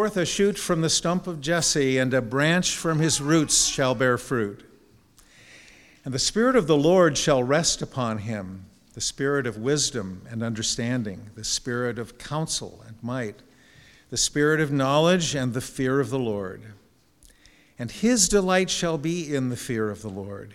Forth a shoot from the stump of Jesse, and a branch from his roots shall bear fruit. And the Spirit of the Lord shall rest upon him the Spirit of wisdom and understanding, the Spirit of counsel and might, the Spirit of knowledge and the fear of the Lord. And his delight shall be in the fear of the Lord.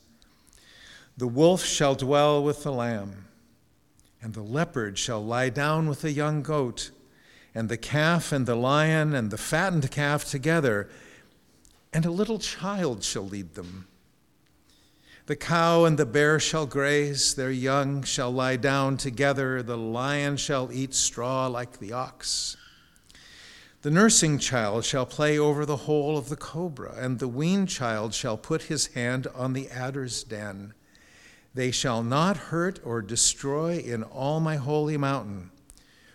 The wolf shall dwell with the lamb, and the leopard shall lie down with the young goat, and the calf and the lion and the fattened calf together, and a little child shall lead them. The cow and the bear shall graze, their young shall lie down together, the lion shall eat straw like the ox. The nursing child shall play over the hole of the cobra, and the weaned child shall put his hand on the adder's den. They shall not hurt or destroy in all my holy mountain.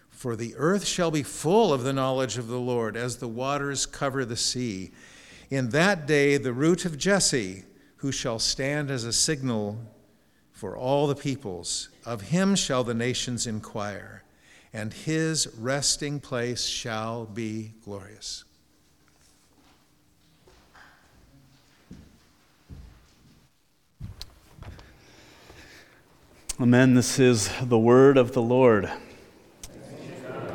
For the earth shall be full of the knowledge of the Lord as the waters cover the sea. In that day, the root of Jesse, who shall stand as a signal for all the peoples, of him shall the nations inquire, and his resting place shall be glorious. Amen. This is the word of the Lord.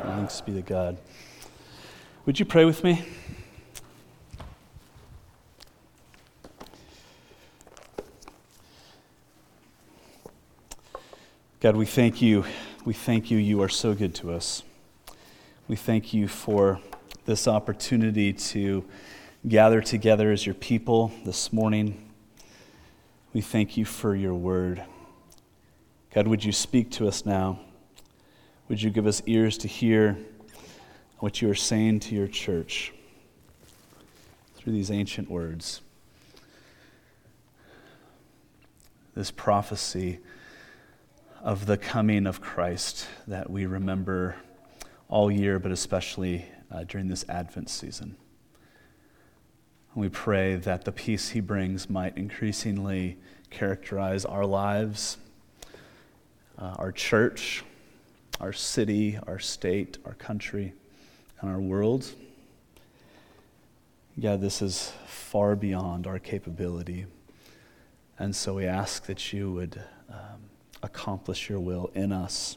Thanks be to God. Would you pray with me? God, we thank you. We thank you. You are so good to us. We thank you for this opportunity to gather together as your people this morning. We thank you for your word. God, would you speak to us now? Would you give us ears to hear what you are saying to your church through these ancient words? This prophecy of the coming of Christ that we remember all year, but especially uh, during this Advent season. And we pray that the peace he brings might increasingly characterize our lives uh, our church, our city, our state, our country, and our world. God, this is far beyond our capability. And so we ask that you would um, accomplish your will in us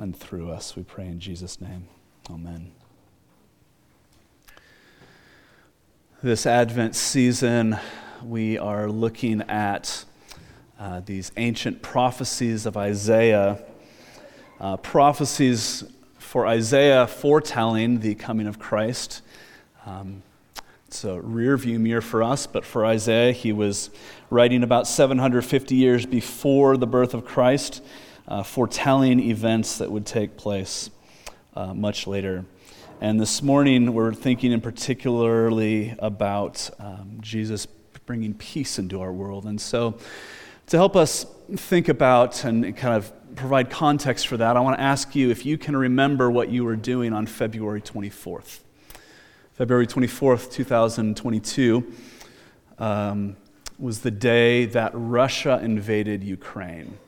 and through us. We pray in Jesus' name. Amen. This Advent season, we are looking at uh, these ancient prophecies of Isaiah, uh, prophecies for Isaiah foretelling the coming of Christ. Um, it's a rear view mirror for us, but for Isaiah, he was writing about 750 years before the birth of Christ, uh, foretelling events that would take place uh, much later. And this morning, we're thinking in particularly about um, Jesus bringing peace into our world. And so, to help us think about and kind of provide context for that, I want to ask you if you can remember what you were doing on February 24th. February 24th, 2022, um, was the day that Russia invaded Ukraine.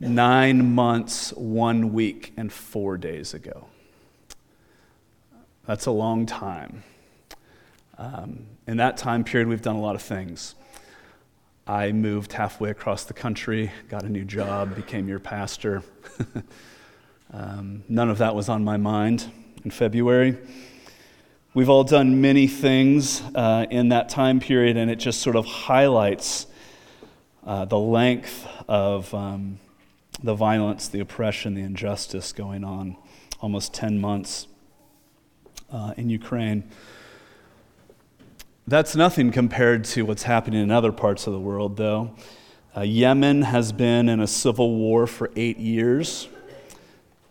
Nine months, one week, and four days ago. That's a long time. Um, in that time period, we've done a lot of things. I moved halfway across the country, got a new job, became your pastor. um, none of that was on my mind in February. We've all done many things uh, in that time period, and it just sort of highlights uh, the length of um, the violence, the oppression, the injustice going on. Almost 10 months uh, in Ukraine. That's nothing compared to what's happening in other parts of the world, though. Uh, Yemen has been in a civil war for eight years.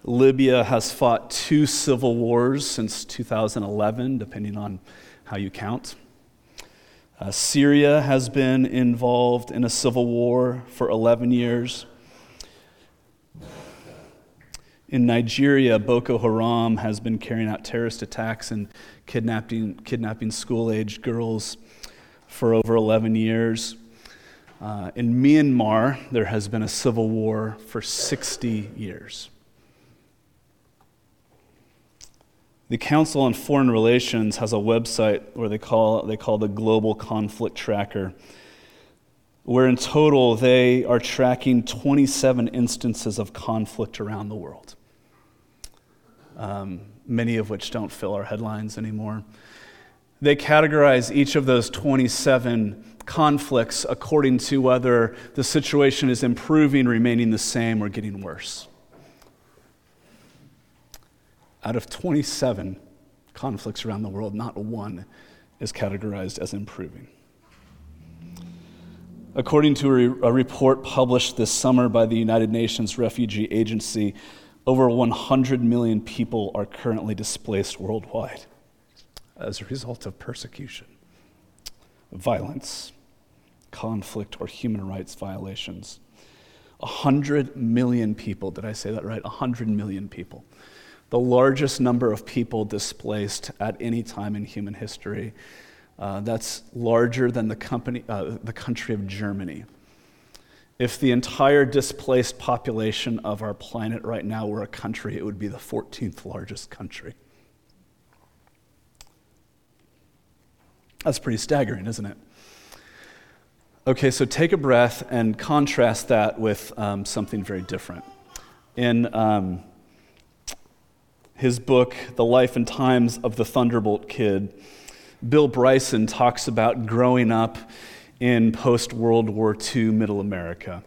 Libya has fought two civil wars since 2011, depending on how you count. Uh, Syria has been involved in a civil war for 11 years. In Nigeria, Boko Haram has been carrying out terrorist attacks and kidnapping, kidnapping school aged girls for over 11 years. Uh, in Myanmar, there has been a civil war for 60 years. The Council on Foreign Relations has a website where they call, they call the Global Conflict Tracker, where in total they are tracking 27 instances of conflict around the world, um, many of which don't fill our headlines anymore. They categorize each of those 27 conflicts according to whether the situation is improving, remaining the same, or getting worse out of 27 conflicts around the world, not one is categorized as improving. According to a, re- a, report published this summer by the United Nations Refugee Agency, over 100 million people are currently displaced worldwide as a result of persecution, violence, conflict, or human rights violations. 100 million people, did I say that right? 100 million people the largest number of people displaced at any time in human history. Uh, that's larger than the, company, uh, the country of Germany. If the entire displaced population of our planet right now were a country, it would be the 14th largest country. That's pretty staggering, isn't it? Okay, so take a breath and contrast that with um, something very different. In um, his book, The Life and Times of the Thunderbolt Kid, Bill Bryson talks about growing up in post World War II middle America.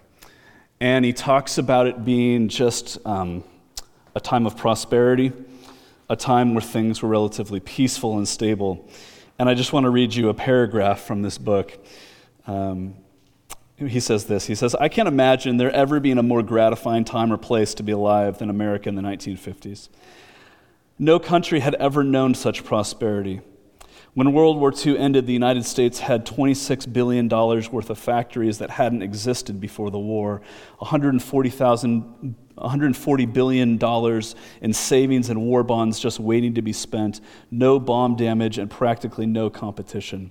And he talks about it being just um, a time of prosperity, a time where things were relatively peaceful and stable. And I just want to read you a paragraph from this book. Um, he says this He says, I can't imagine there ever being a more gratifying time or place to be alive than America in the 1950s. No country had ever known such prosperity. When World War II ended, the United States had $26 billion worth of factories that hadn't existed before the war, $140 billion in savings and war bonds just waiting to be spent, no bomb damage, and practically no competition.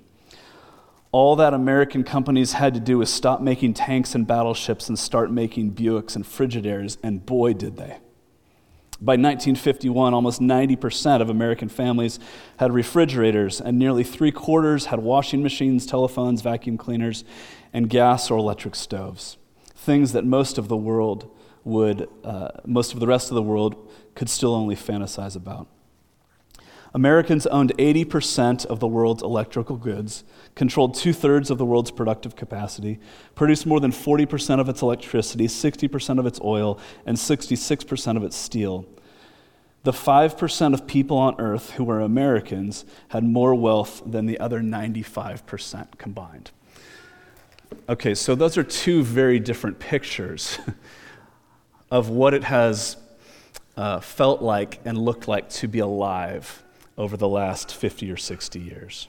All that American companies had to do was stop making tanks and battleships and start making Buicks and Frigidaires, and boy, did they. By 1951, almost 90% of American families had refrigerators, and nearly three quarters had washing machines, telephones, vacuum cleaners, and gas or electric stoves. Things that most of the world would, uh, most of the rest of the world could still only fantasize about. Americans owned 80% of the world's electrical goods, controlled two thirds of the world's productive capacity, produced more than 40% of its electricity, 60% of its oil, and 66% of its steel. The 5% of people on earth who were Americans had more wealth than the other 95% combined. Okay, so those are two very different pictures of what it has uh, felt like and looked like to be alive over the last 50 or 60 years.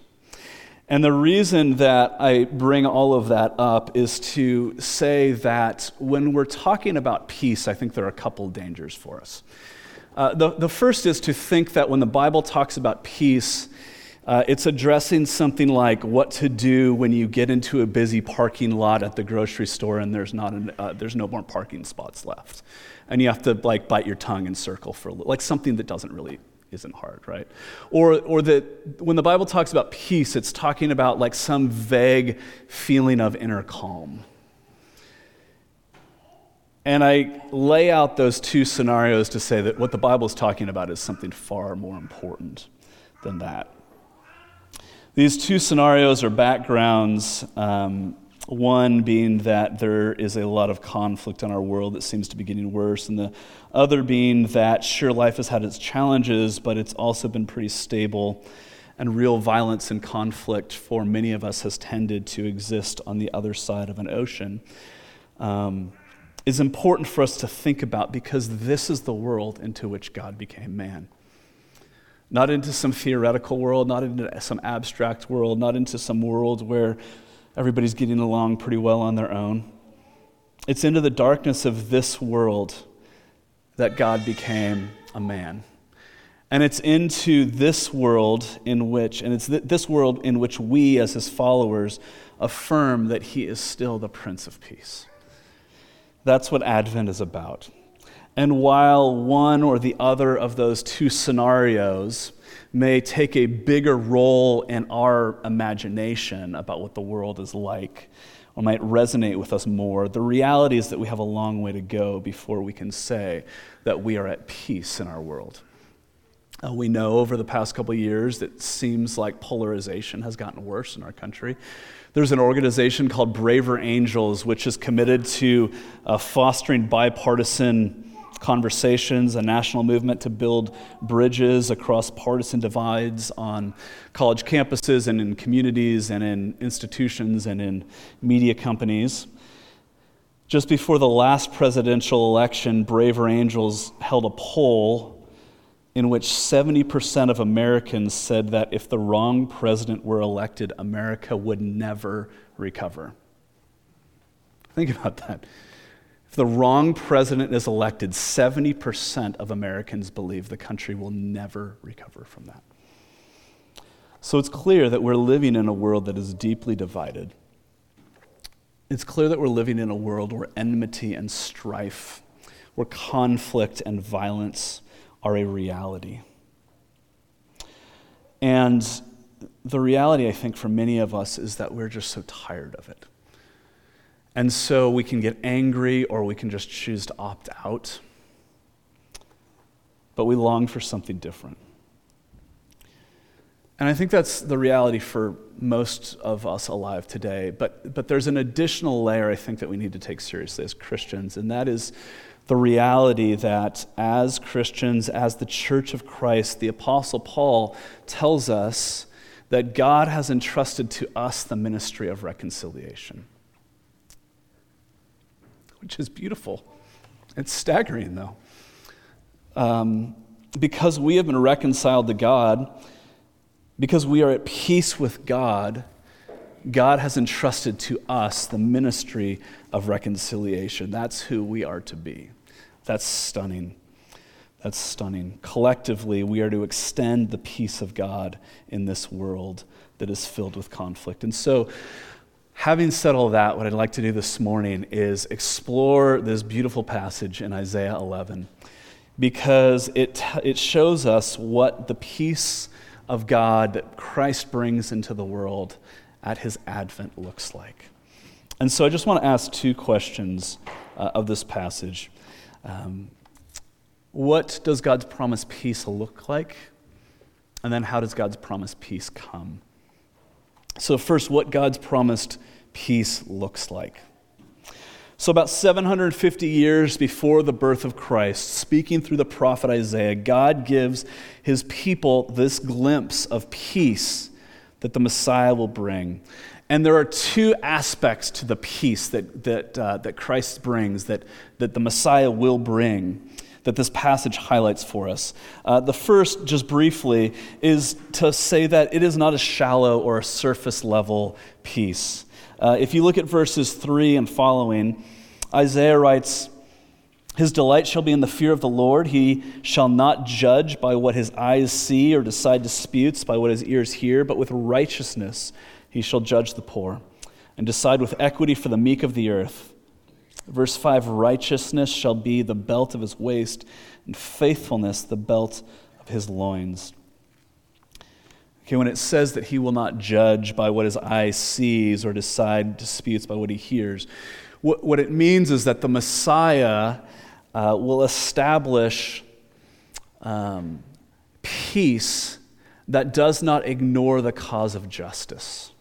And the reason that I bring all of that up is to say that when we're talking about peace, I think there are a couple dangers for us. Uh, the, the first is to think that when the Bible talks about peace, uh, it's addressing something like what to do when you get into a busy parking lot at the grocery store and there's, not an, uh, there's no more parking spots left. And you have to like bite your tongue and circle for a little, like something that doesn't really isn't hard, right? Or, or that when the Bible talks about peace, it's talking about like some vague feeling of inner calm. And I lay out those two scenarios to say that what the Bible is talking about is something far more important than that. These two scenarios are backgrounds um, one being that there is a lot of conflict in our world that seems to be getting worse, and the other being that sure, life has had its challenges, but it's also been pretty stable, and real violence and conflict for many of us has tended to exist on the other side of an ocean. Um, is important for us to think about because this is the world into which God became man. Not into some theoretical world, not into some abstract world, not into some world where everybody's getting along pretty well on their own. It's into the darkness of this world that God became a man. And it's into this world in which, and it's th- this world in which we, as his followers, affirm that he is still the Prince of Peace. That's what Advent is about. And while one or the other of those two scenarios may take a bigger role in our imagination about what the world is like, or might resonate with us more, the reality is that we have a long way to go before we can say that we are at peace in our world. Uh, we know over the past couple years that it seems like polarization has gotten worse in our country. There's an organization called Braver Angels, which is committed to uh, fostering bipartisan conversations, a national movement to build bridges across partisan divides on college campuses and in communities and in institutions and in media companies. Just before the last presidential election, Braver Angels held a poll in which 70% of Americans said that if the wrong president were elected, America would never recover. Think about that. The wrong president is elected, 70% of Americans believe the country will never recover from that. So it's clear that we're living in a world that is deeply divided. It's clear that we're living in a world where enmity and strife, where conflict and violence, are a reality. And the reality, I think, for many of us is that we're just so tired of it. And so we can get angry or we can just choose to opt out. But we long for something different. And I think that's the reality for most of us alive today. But, but there's an additional layer I think that we need to take seriously as Christians, and that is the reality that as Christians, as the church of Christ, the Apostle Paul tells us that God has entrusted to us the ministry of reconciliation, which is beautiful. It's staggering, though. Um, because we have been reconciled to God, because we are at peace with God, God has entrusted to us the ministry of reconciliation. That's who we are to be. That's stunning. That's stunning. Collectively, we are to extend the peace of God in this world that is filled with conflict. And so, having said all that, what I'd like to do this morning is explore this beautiful passage in Isaiah 11 because it, it shows us what the peace of God that Christ brings into the world at his advent looks like. And so I just want to ask two questions uh, of this passage. Um, what does God's promised peace look like? And then how does God's promised peace come? So, first, what God's promised peace looks like. So, about 750 years before the birth of Christ, speaking through the prophet Isaiah, God gives his people this glimpse of peace that the Messiah will bring. And there are two aspects to the peace that, that, uh, that Christ brings, that, that the Messiah will bring, that this passage highlights for us. Uh, the first, just briefly, is to say that it is not a shallow or a surface level peace. Uh, if you look at verses 3 and following, Isaiah writes, His delight shall be in the fear of the Lord. He shall not judge by what his eyes see or decide disputes by what his ears hear, but with righteousness he shall judge the poor and decide with equity for the meek of the earth. Verse 5 Righteousness shall be the belt of his waist, and faithfulness the belt of his loins. Okay, when it says that he will not judge by what his eye sees or decide disputes by what he hears, what, what it means is that the Messiah uh, will establish um, peace that does not ignore the cause of justice.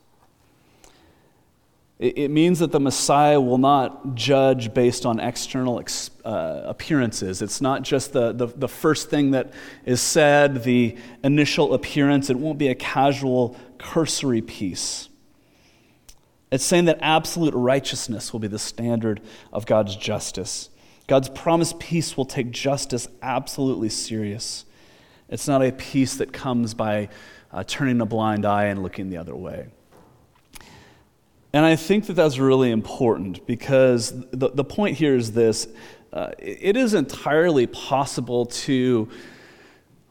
It means that the Messiah will not judge based on external uh, appearances. It's not just the, the, the, first thing that is said, the initial appearance. It won't be a casual, cursory peace. It's saying that absolute righteousness will be the standard of God's justice. God's promised peace will take justice absolutely serious. It's not a peace that comes by uh, turning a blind eye and looking the other way. And I think that that's really important because the, the point here is this uh, it is entirely possible to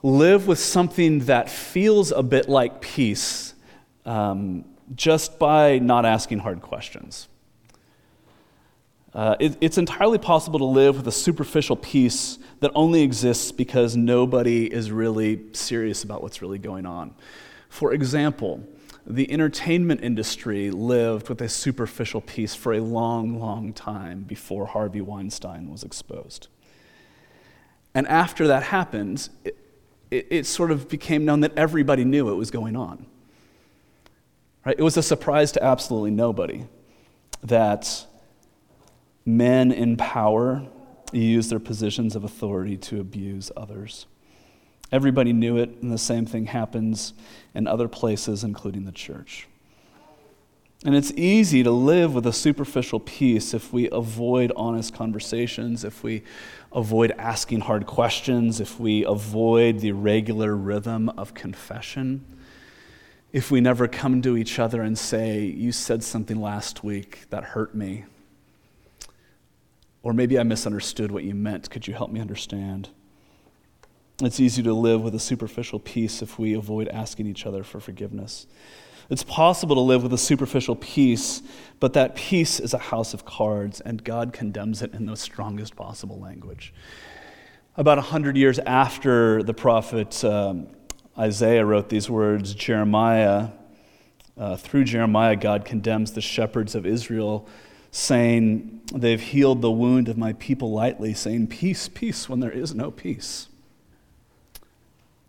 live with something that feels a bit like peace um, just by not asking hard questions. Uh, it, it's entirely possible to live with a superficial peace that only exists because nobody is really serious about what's really going on. For example, the entertainment industry lived with a superficial peace for a long, long time before Harvey Weinstein was exposed. And after that happened, it, it, it, sort of became known that everybody knew it was going on. Right? It was a surprise to absolutely nobody that men in power use their positions of authority to abuse others. Everybody knew it, and the same thing happens in other places, including the church. And it's easy to live with a superficial peace if we avoid honest conversations, if we avoid asking hard questions, if we avoid the regular rhythm of confession, if we never come to each other and say, You said something last week that hurt me, or maybe I misunderstood what you meant. Could you help me understand? It's easy to live with a superficial peace if we avoid asking each other for forgiveness. It's possible to live with a superficial peace, but that peace is a house of cards, and God condemns it in the strongest possible language. About 100 years after the prophet um, Isaiah wrote these words, Jeremiah, uh, through Jeremiah, God condemns the shepherds of Israel saying, They've healed the wound of my people lightly, saying, Peace, peace, when there is no peace.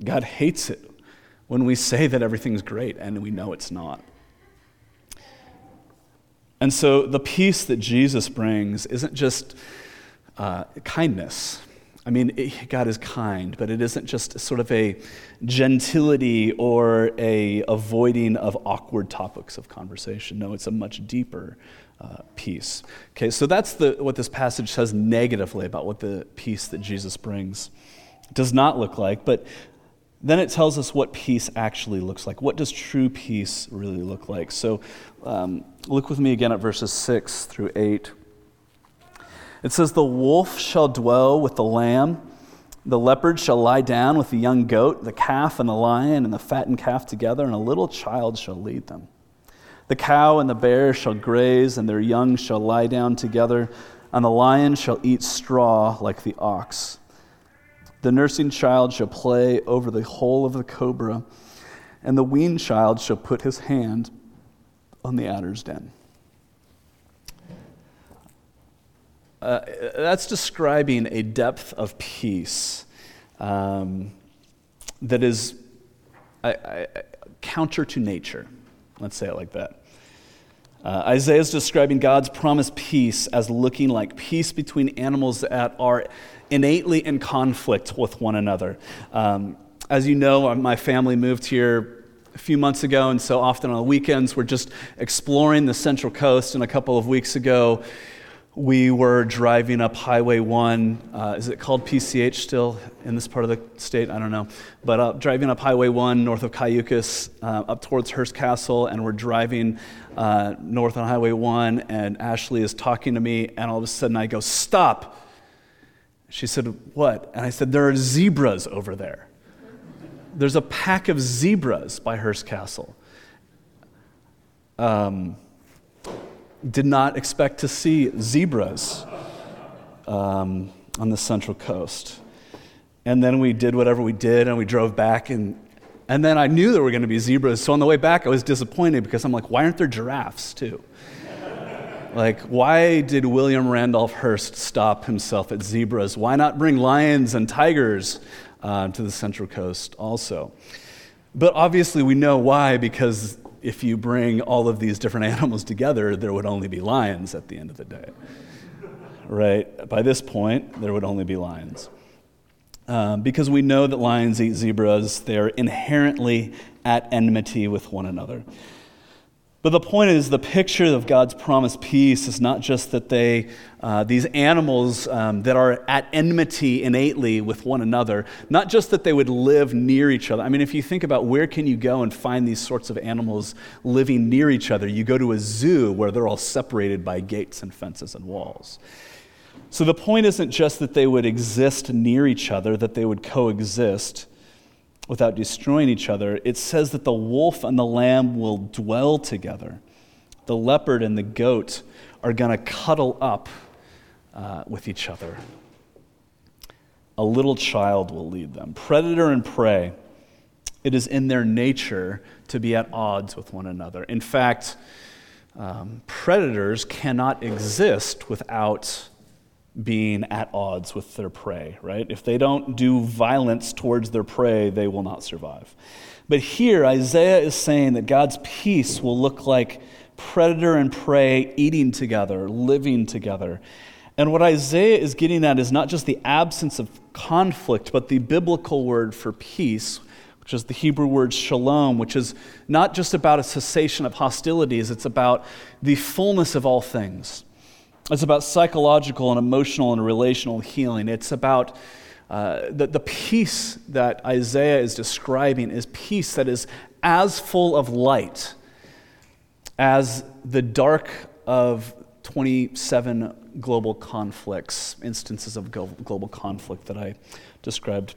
God hates it when we say that everything's great and we know it's not. And so the peace that Jesus brings isn't just uh, kindness. I mean, it, God is kind, but it isn't just sort of a gentility or a avoiding of awkward topics of conversation. No, it's a much deeper uh, peace. Okay, so that's the, what this passage says negatively about what the peace that Jesus brings does not look like. But then it tells us what peace actually looks like. What does true peace really look like? So um, look with me again at verses 6 through 8. It says, The wolf shall dwell with the lamb. The leopard shall lie down with the young goat, the calf and the lion and the fattened calf together, and a little child shall lead them. The cow and the bear shall graze, and their young shall lie down together, and the lion shall eat straw like the ox. The nursing child shall play over the hole of the cobra, and the weaned child shall put his hand on the adder's den. Uh, that's describing a depth of peace um, that is I, I, counter to nature. Let's say it like that. Uh, Isaiah is describing God's promised peace as looking like peace between animals that are innately in conflict with one another. Um, as you know, uh, my family moved here a few months ago, and so often on the weekends we're just exploring the Central Coast. And a couple of weeks ago, we were driving up Highway 1. Uh, is it called PCH still in this part of the state? I don't know. But uh, driving up Highway 1 north of Cayucos uh, up towards Hearst Castle, and we're driving uh, north on Highway 1, and Ashley is talking to me, and all of a sudden I go, Stop! She said, What? And I said, There are zebras over there. There's a pack of zebras by Hearst Castle. Um, did not expect to see zebras um, on the Central Coast. And then we did whatever we did, and we drove back, and, and then I knew there were going to be zebras. So on the way back, I was disappointed because I'm like, why aren't there giraffes too? Like, why did William Randolph Hearst stop himself at zebras? Why not bring lions and tigers uh, to the Central Coast also? But obviously, we know why because if you bring all of these different animals together, there would only be lions at the end of the day. Right? By this point, there would only be lions. Um, because we know that lions eat zebras, they're inherently at enmity with one another. But the point is, the picture of God's promised peace is not just that they, uh, these animals um, that are at enmity innately with one another, not just that they would live near each other. I mean, if you think about where can you go and find these sorts of animals living near each other, you go to a zoo where they're all separated by gates and fences and walls. So the point isn't just that they would exist near each other, that they would coexist without destroying each other, it says that the wolf and the lamb will dwell together. The leopard and the goat are going to cuddle up uh, with each other. A little child will lead them. Predator and prey, it is in their nature to be at odds with one another. In fact, um, predators cannot exist without being at odds with their prey, right? If they don't do violence towards their prey, they will not survive. But here, Isaiah is saying that God's peace will look like predator and prey eating together, living together. And what Isaiah is getting at is not just the absence of conflict, but the biblical word for peace, which is the Hebrew word shalom, which is not just about a cessation of hostilities, it's about the fullness of all things. It's about psychological and emotional and relational healing. It's about uh, the, the peace that Isaiah is describing is peace that is as full of light as the dark of 27 global conflicts, instances of global conflict that I described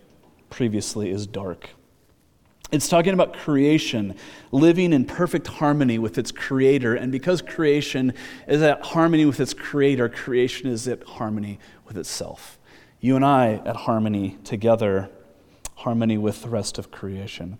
previously is dark. It's talking about creation living in perfect harmony with its creator. And because creation is at harmony with its creator, creation is at harmony with itself. You and I at harmony together, harmony with the rest of creation.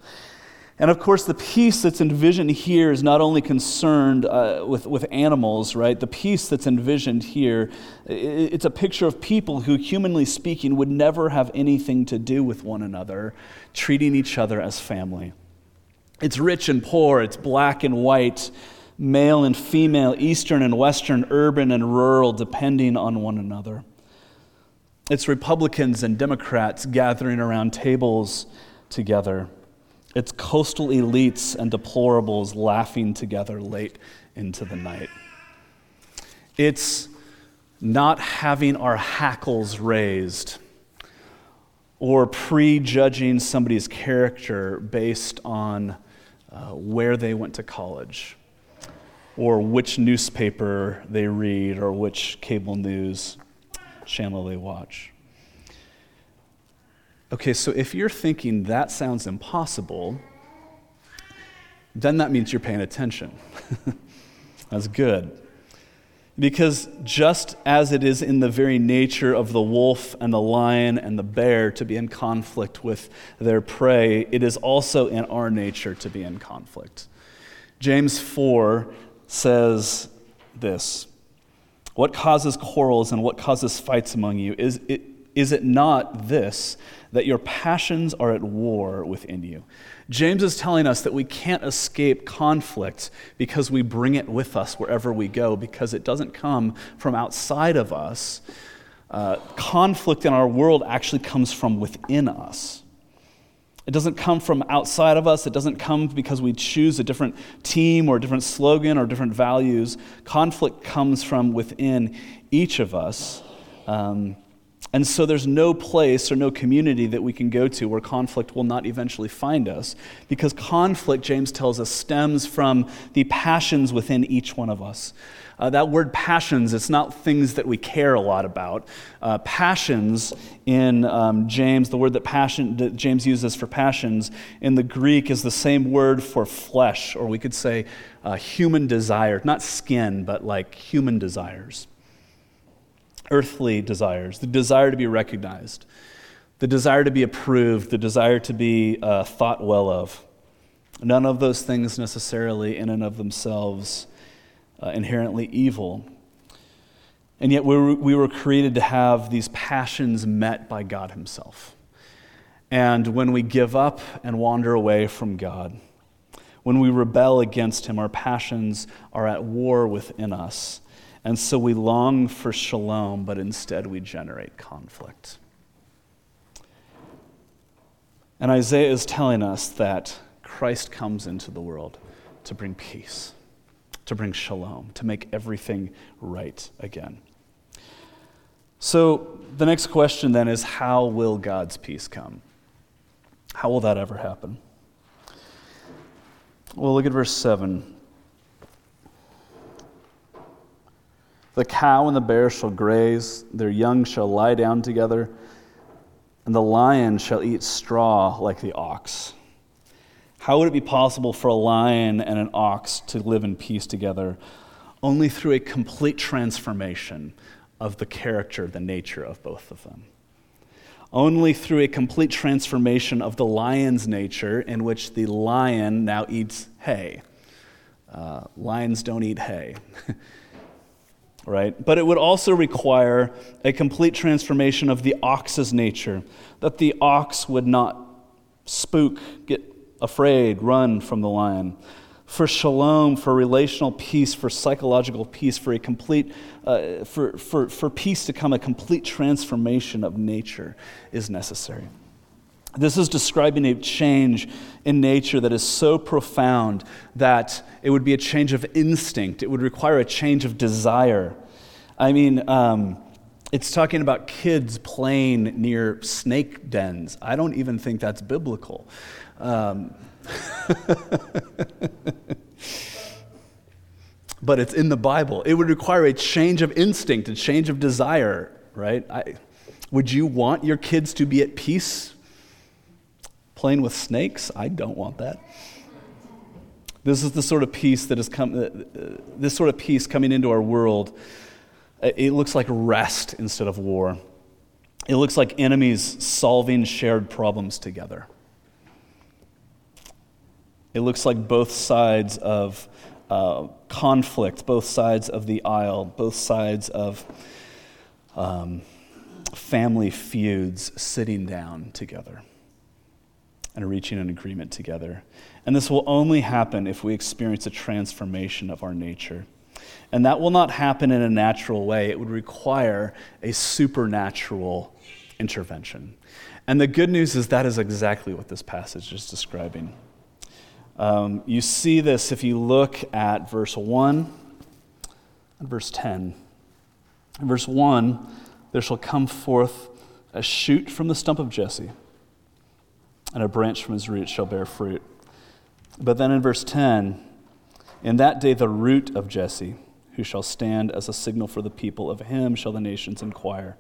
And of course, the peace that's envisioned here is not only concerned uh, with, with animals, right? The peace that's envisioned here, it's a picture of people who, humanly speaking, would never have anything to do with one another, treating each other as family. It's rich and poor, it's black and white, male and female, eastern and western, urban and rural, depending on one another. It's Republicans and Democrats gathering around tables together. It's coastal elites and deplorables laughing together late into the night. It's not having our hackles raised or prejudging somebody's character based on uh, where they went to college or which newspaper they read or which cable news channel they watch. Okay, so if you're thinking that sounds impossible, then that means you're paying attention. That's good. Because just as it is in the very nature of the wolf and the lion and the bear to be in conflict with their prey, it is also in our nature to be in conflict. James 4 says this What causes quarrels and what causes fights among you? Is it, is it not this? that your passions are at war within you. James is telling us that we can't escape conflict because we bring it with us wherever we go, because it doesn't come from outside of us. Uh, conflict in our world actually comes from within us. It doesn't come from outside of us. It doesn't come because we choose a different team or a different slogan or different values. Conflict comes from within each of us. Um, and so there's no place or no community that we can go to where conflict will not eventually find us. Because conflict, James tells us, stems from the passions within each one of us. Uh, that word passions, it's not things that we care a lot about. Uh, passions in um, James, the word that, passion, that James uses for passions in the Greek is the same word for flesh, or we could say uh, human desire. Not skin, but like human desires earthly desires, the desire to be recognized, the desire to be approved, the desire to be uh, thought well of. None of those things necessarily, in and of themselves, uh, inherently evil. And yet, we were, we were created to have these passions met by God Himself. And when we give up and wander away from God, when we rebel against Him, our passions are at war within us. And so we long for shalom, but instead we generate conflict. And Isaiah is telling us that Christ comes into the world to bring peace. to bring shalom, to make everything right again. So the next question then is how will God's peace come? How will that ever happen? Well, look at verse 7. The cow and the bear shall graze, their young shall lie down together, and the lion shall eat straw like the ox. How would it be possible for a lion and an ox to live in peace together? Only through a complete transformation of the character, the nature of both of them. Only through a complete transformation of the lion's nature, in which the lion now eats hay. Uh, lions don't eat hay. right? But it would also require a complete transformation of the ox's nature, that the ox would not spook, get afraid, run from the lion. For shalom, for relational peace, for psychological peace, for a complete, uh, for, for, for peace to come, a complete transformation of nature is necessary. This is describing a change in nature that is so profound that it would be a change of instinct. It would require a change of desire. I mean, um, it's talking about kids playing near snake dens. I don't even think that's biblical. Um, but it's in the Bible. It would require a change of instinct, a change of desire, right? I, would you want your kids to be at peace playing with snakes? I don't want that. This is the sort of peace that has come, uh, this sort of peace coming into our world. It looks like rest instead of war. It looks like enemies solving shared problems together. It looks like both sides of uh, conflict, both sides of the aisle, both sides of um, family feuds sitting down together and reaching an agreement together. And this will only happen if we experience a transformation of our nature. And that will not happen in a natural way. It would require a supernatural intervention. And the good news is that is exactly what this passage is describing. Um, you see this if you look at verse 1 and verse 10. In verse 1, there shall come forth a shoot from the stump of Jesse, and a branch from his root shall bear fruit. But then in verse 10, in that day the root of Jesse, who shall stand as a signal for the people, of him shall the nations inquire.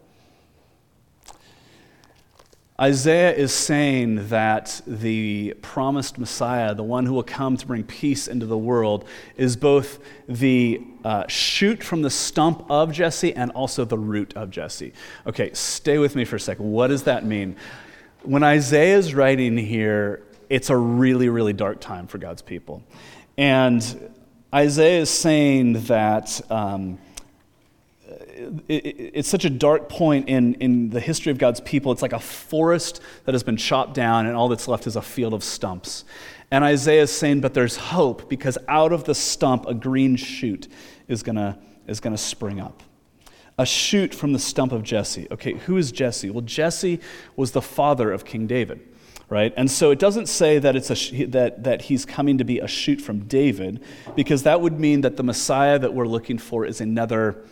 Isaiah is saying that the promised Messiah, the one who will come to bring peace into the world, is both the uh, shoot from the stump of Jesse and also the root of Jesse. Okay, stay with me for a second. What does that mean? When Isaiah is writing here, it's a really, really dark time for God's people. And Isaiah is saying that. Um, it, it's such a dark point in, in the history of God's people. It's like a forest that has been chopped down, and all that's left is a field of stumps. And Isaiah is saying, but there's hope because out of the stump, a green shoot is going to is going to spring up. A shoot from the stump of Jesse. Okay, who is Jesse? Well, Jesse was the father of King David right? And so it doesn't say that, it's a, that, that he's coming to be a shoot from David, because that would mean that the Messiah that we're looking for is another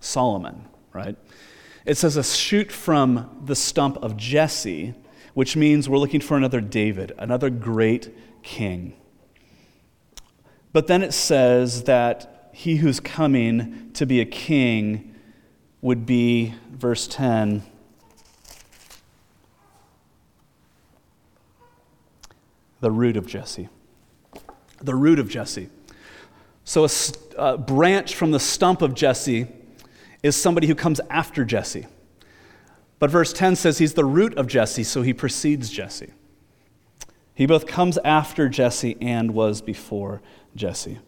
Solomon, right? It says a shoot from the stump of Jesse, which means we're looking for another David, another great king. But then it says that he who's coming to be a king would be, verse 10, the root of Jesse. The root of Jesse. So a, a branch from the stump of Jesse is somebody who comes after Jesse. But verse 10 says he's the root of Jesse, so he precedes Jesse. He both comes after Jesse and was before Jesse.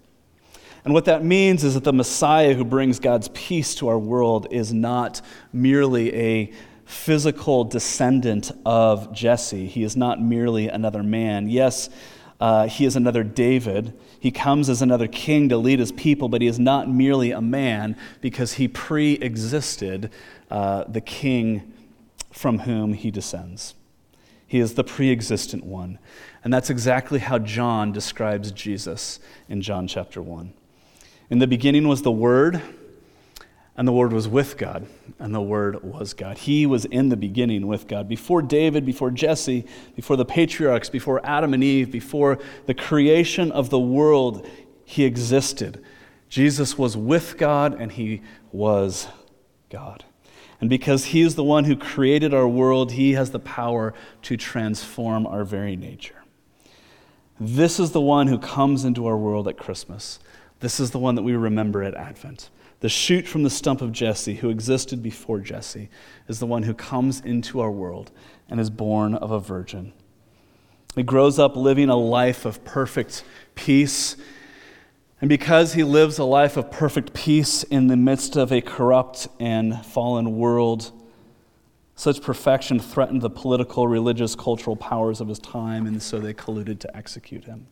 And what that means is that the Messiah who brings God's peace to our world is not merely a physical descendant of Jesse. He is not merely another man. Yes, uh, he is another David. He comes as another king to lead his people, but he is not merely a man because he pre existed uh, the king from whom he descends. He is the pre existent one. And that's exactly how John describes Jesus in John chapter 1. In the beginning was the Word, and the Word was with God, and the Word was God. He was in the beginning with God. Before David, before Jesse, before the patriarchs, before Adam and Eve, before the creation of the world, He existed. Jesus was with God, and He was God. And because He is the one who created our world, He has the power to transform our very nature. This is the one who comes into our world at Christmas. This is the one that we remember at Advent. The shoot from the stump of Jesse, who existed before Jesse, is the one who comes into our world and is born of a virgin. He grows up living a life of perfect peace and because he lives a life of perfect peace in the midst of a corrupt and fallen world, such perfection threatened the political, religious, cultural powers of his time, and so they colluded to execute him.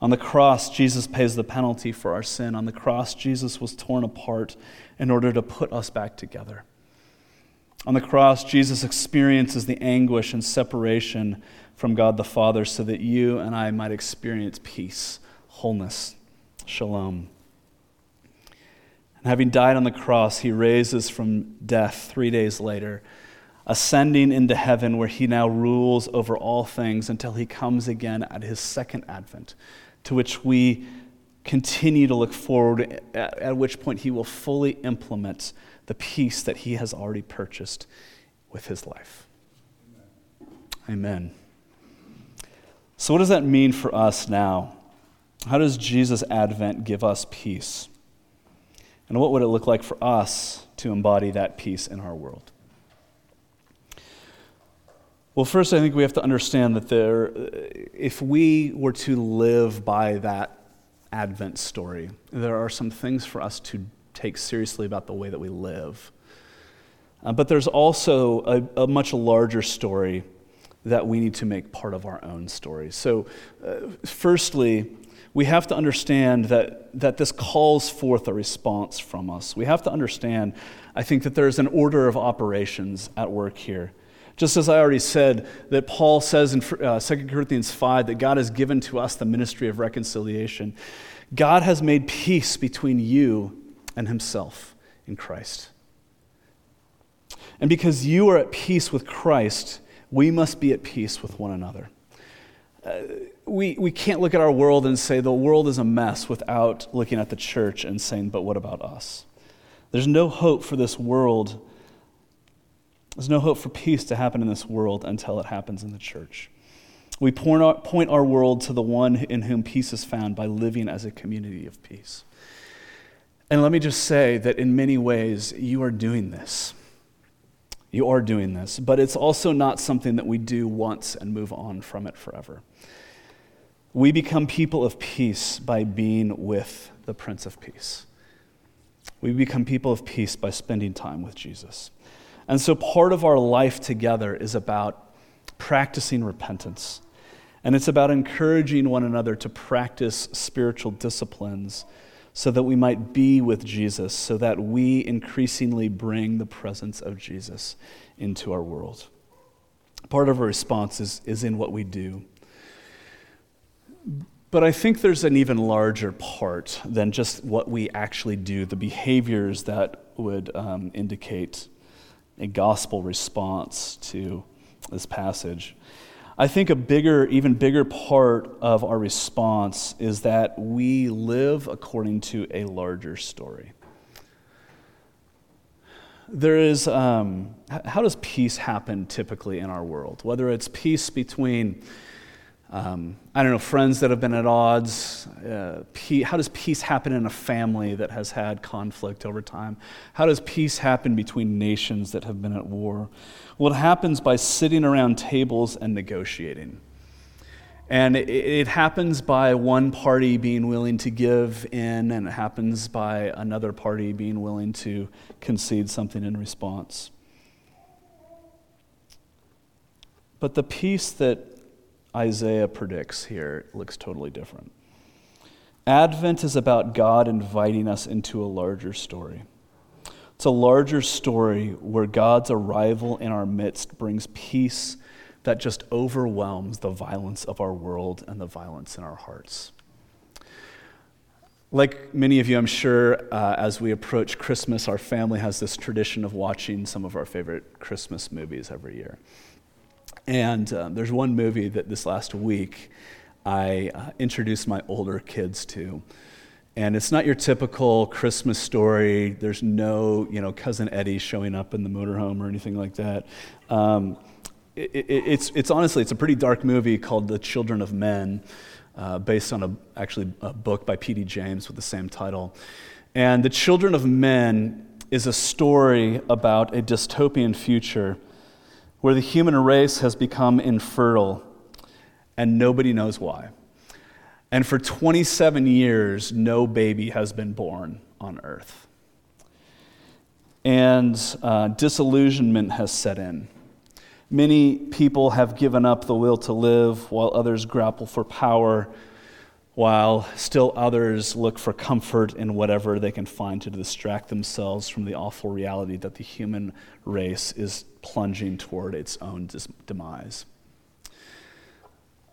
On the cross, Jesus pays the penalty for our sin. On the cross, Jesus was torn apart in order to put us back together. On the cross, Jesus experiences the anguish and separation from God the Father so that you and I might experience peace, wholeness, shalom. And having died on the cross, he raises from death three days later, ascending into heaven where he now rules over all things until he comes again at his second advent, to which we continue to look forward, at, at which point he will fully implement the peace that he has already purchased with his life. Amen. So, what does that mean for us now? How does Jesus' advent give us peace? And what would it look like for us to embody that peace in our world? Well, first, I think we have to understand that there, if we were to live by that Advent story, there are some things for us to take seriously about the way that we live. Uh, but there's also a, a, much larger story that we need to make part of our own story. So, uh, firstly, we have to understand that, that this calls forth a response from us. We have to understand, I think, that there's an order of operations at work here. Just as I already said, that Paul says in uh, 2 Corinthians 5 that God has given to us the ministry of reconciliation. God has made peace between you and himself in Christ. And because you are at peace with Christ, we must be at peace with one another. Uh, we, we can't look at our world and say the world is a mess without looking at the church and saying, but what about us? There's no hope for this world. There's no hope for peace to happen in this world until it happens in the church. We point our, world to the one in whom peace is found by living as a community of peace. And let me just say that in many ways, you are doing this. You are doing this, but it's also not something that we do once and move on from it forever. We become people of peace by being with the Prince of Peace. We become people of peace by spending time with Jesus. And so part of our life together is about practicing repentance. And it's about encouraging one another to practice spiritual disciplines so that we might be with Jesus, so that we increasingly bring the presence of Jesus into our world. Part of our response is, is in what we do. But I think there's an even larger part than just what we actually do, the behaviors that would um, indicate a gospel response to this passage. I think a bigger, even bigger part of our response is that we live according to a larger story. There is, um, how does peace happen typically in our world? Whether it's peace between um, I don't know, friends that have been at odds. Uh, how does peace happen in a family that has had conflict over time? How does peace happen between nations that have been at war? Well, it happens by sitting around tables and negotiating. And it, it happens by one party being willing to give in, and it happens by another party being willing to concede something in response. But the peace that Isaiah predicts here looks totally different. Advent is about God inviting us into a larger story. It's a larger story where God's arrival in our midst brings peace that just overwhelms the violence of our world and the violence in our hearts. Like many of you, I'm sure, uh, as we approach Christmas, our family has this tradition of watching some of our favorite Christmas movies every year. And um, there's one movie that this last week I uh, introduced my older kids to. And it's not your typical Christmas story. There's no, you know, cousin Eddie showing up in the motorhome or anything like that. Um, it, it, it's, it's honestly, it's a pretty dark movie called The Children of Men uh, based on a, actually a book by P.D. James with the same title. And The Children of Men is a story about a dystopian future where the human race has become infertile and nobody knows why. And for 27 years, no baby has been born on earth. And uh, disillusionment has set in. Many people have given up the will to live, while others grapple for power, while still others look for comfort in whatever they can find to distract themselves from the awful reality that the human race is plunging toward its own demise.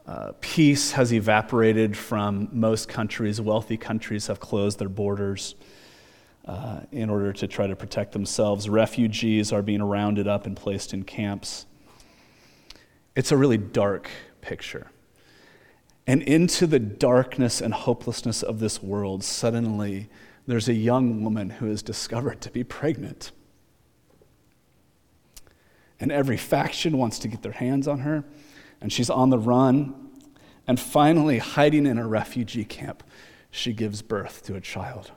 Uh, peace has evaporated from most countries. Wealthy countries have closed their borders uh, in order to try to protect themselves. Refugees are being rounded up and placed in camps. It's a really dark picture. And into the darkness and hopelessness of this world, suddenly there's a young woman who is discovered to be pregnant. And every faction wants to get their hands on her, and she's on the run. And finally, hiding in a refugee camp, she gives birth to a child.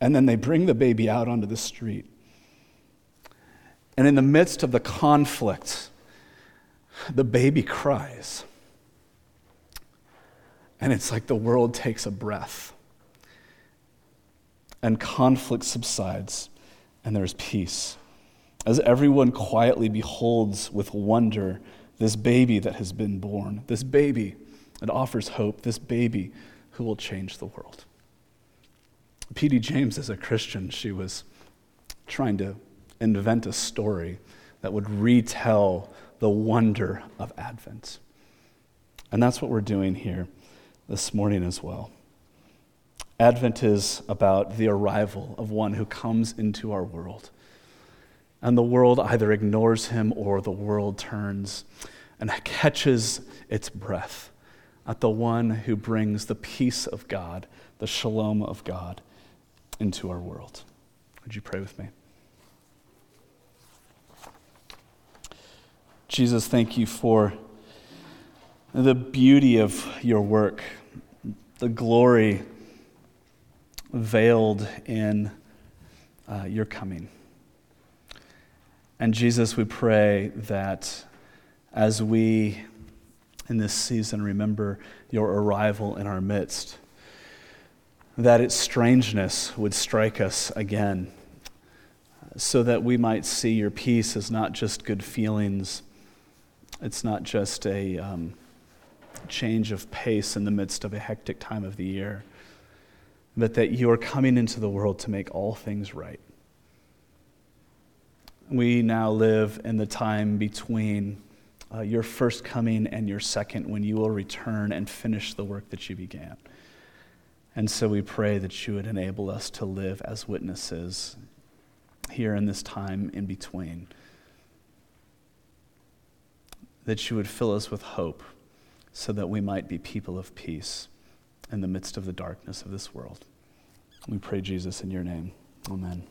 And then they bring the baby out onto the street. And in the midst of the conflict, the baby cries. And it's like the world takes a breath. And conflict subsides, and there's peace. As everyone quietly beholds with wonder this baby that has been born, this baby that offers hope, this baby who will change the world. P.D. James, as a Christian, she was trying to invent a story that would retell the wonder of Advent. And that's what we're doing here this morning as well. Advent is about the arrival of one who comes into our world. And the world either ignores him or the world turns and catches its breath at the one who brings the peace of God, the shalom of God, into our world. Would you pray with me? Jesus, thank you for the beauty of your work, the glory veiled in uh, your coming. And Jesus, we pray that as we in this season remember your arrival in our midst, that its strangeness would strike us again, so that we might see your peace as not just good feelings it's not just a um, change of pace in the midst of a hectic time of the year, but that you are coming into the world to make all things right. We now live in the time between uh, your first coming and your second when you will return and finish the work that you began. And so we pray that you would enable us to live as witnesses here in this time in between that you would fill us with hope so that we might be people of peace in the midst of the darkness of this world. We pray, Jesus, in your name. Amen.